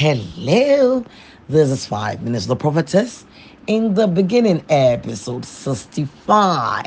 Hello, this is Five Minutes the Prophetess. In the beginning, episode 65.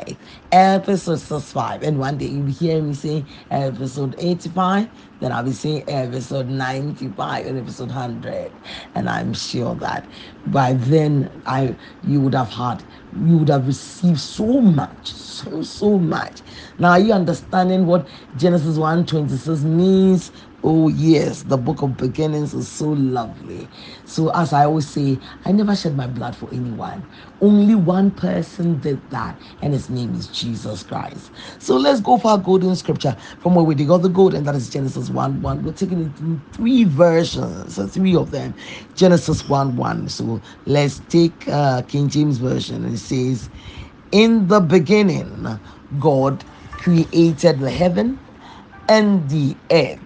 Episode 65. And one day you'll hear me say episode 85, then I'll be saying episode 95 and episode 100. And I'm sure that by then I you would have had, you would have received so much, so, so much. Now, are you understanding what Genesis 1 26 means? Oh, yes, the book of beginnings is so lovely. So, as I always say, I never shed my blood for anyone. Only one person did that, and his name is Jesus Christ. So, let's go for our golden scripture from where we dig got the gold, and that is Genesis 1 1. We're taking it in three versions, so three of them. Genesis 1 1. So, let's take uh, King James Version, and it says, In the beginning, God created the heaven and the earth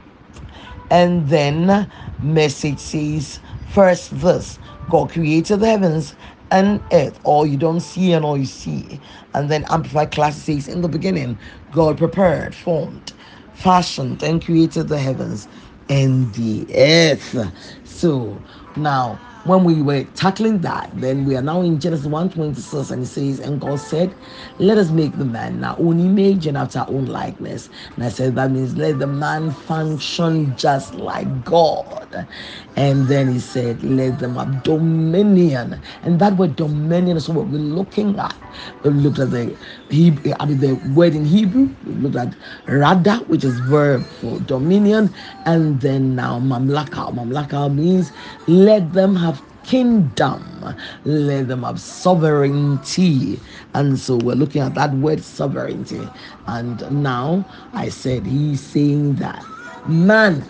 and then message says first verse God created the heavens and earth, all you don't see and all you see. And then Amplified Classic says, In the beginning, God prepared, formed, fashioned, and created the heavens and the earth. So now when we were tackling that, then we are now in Genesis 1:26, and it says, And God said, Let us make the man our own image and after our own likeness. And I said that means let the man function just like God. And then he said, Let them have dominion. And that word dominion is what we're looking at. We looked at the Hebrew, I mean the word in Hebrew, we looked at rada, which is verb for dominion, and then now mamlaka. Mamlaka means let them have kingdom. Let them have sovereignty. And so we're looking at that word sovereignty. And now I said he's saying that man,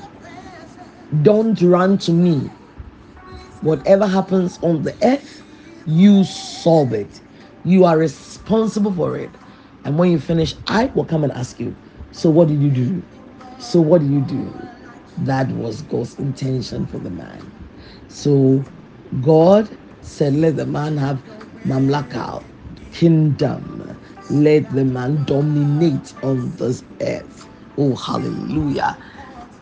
don't run to me. Whatever happens on the earth, you solve it. You are responsible for it. And when you finish, I will come and ask you, so what did you do? So what did you do? That was God's intention for the man. So God said, Let the man have mamlaka, kingdom. Let the man dominate on this earth. Oh, hallelujah.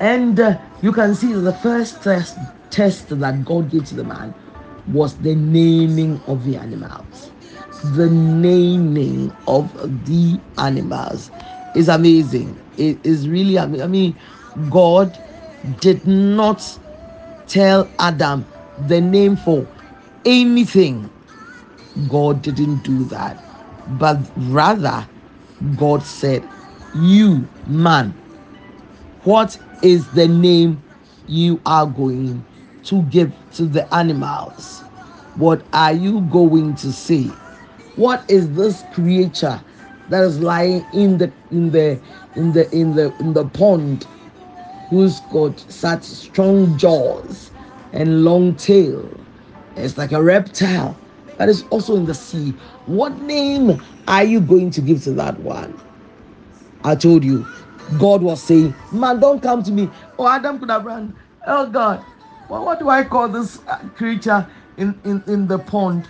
And uh, you can see the first test, test that God gave to the man was the naming of the animals. The naming of the animals is amazing. It is really, I mean, God did not tell Adam the name for anything. God didn't do that. But rather, God said, You, man, what is the name you are going to give to the animals? What are you going to say? What is this creature that is lying in the in the in the in the in the pond who's got such strong jaws and long tail. It's like a reptile that is also in the sea. What name are you going to give to that one? I told you, God was saying, Man, don't come to me. Oh, Adam could have run. Oh, God, well, what do I call this uh, creature in, in, in the pond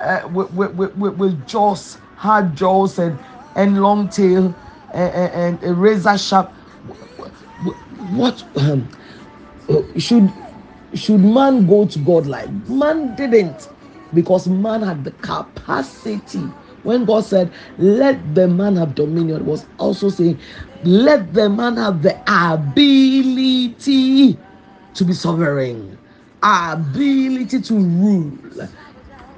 uh, with, with, with, with jaws, hard jaws, and, and long tail, and, and, and a razor sharp? What um, should should man go to God like man didn't because man had the capacity when God said, Let the man have dominion, was also saying, Let the man have the ability to be sovereign, ability to rule.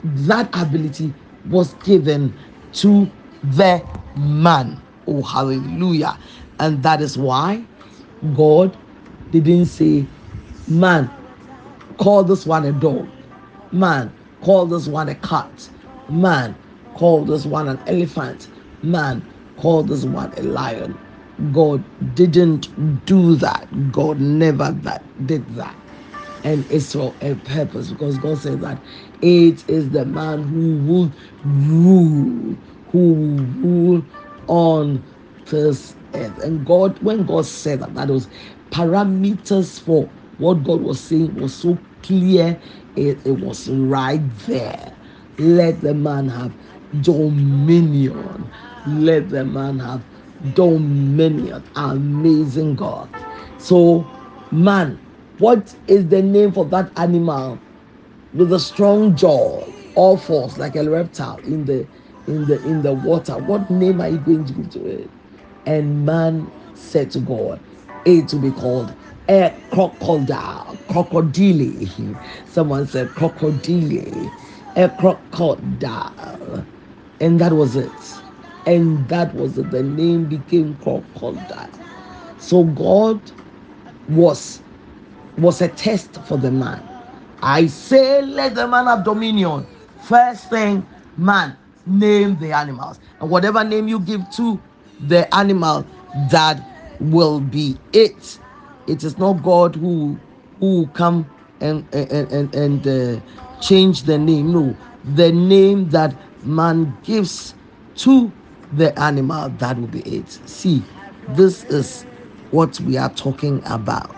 That ability was given to the man. Oh, hallelujah. And that is why God didn't say, Man, call this one a dog. Man, call this one a cat. Man, call this one an elephant. Man, call this one a lion. God didn't do that. God never that did that. And it's for a purpose because God said that it is the man who will rule, who will rule on this earth. And God, when God said that, that was parameters for what God was saying was so clear, it, it was right there. Let the man have dominion. Let the man have dominion. Amazing God. So, man, What is the name for that animal with a strong jaw, all fours like a reptile in the in the in the water? What name are you going to give to it? And man said to God, it will be called a crocodile, crocodile. Someone said crocodile, a crocodile, and that was it. And that was it. The name became crocodile. So God was was a test for the man. I say, let the man have dominion. First thing, man, name the animals. And whatever name you give to the animal, that will be it. It is not God who who come and and and, and uh, change the name. No, the name that man gives to the animal, that will be it. See, this is what we are talking about.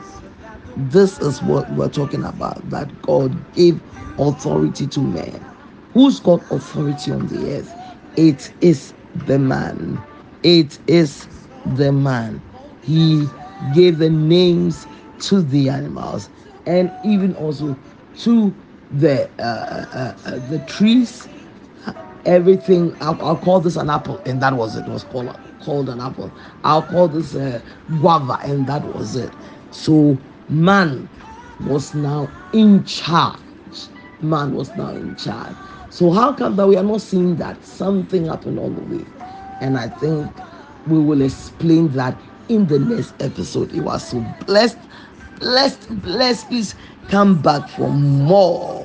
This is what we're talking about that God gave authority to man. Who's got authority on the earth? It is the man. It is the man. He gave the names to the animals and even also to the uh, uh, uh, the trees. Everything I'll, I'll, call this an apple and that was it. it was called called an apple. I'll call this a guava and that was it. So man was now in charge. Man was now in charge. So how come that we are not seeing that something happened all the way? And i think we will explain that in the next episode it was so blessed blessed blessed. Please come back for more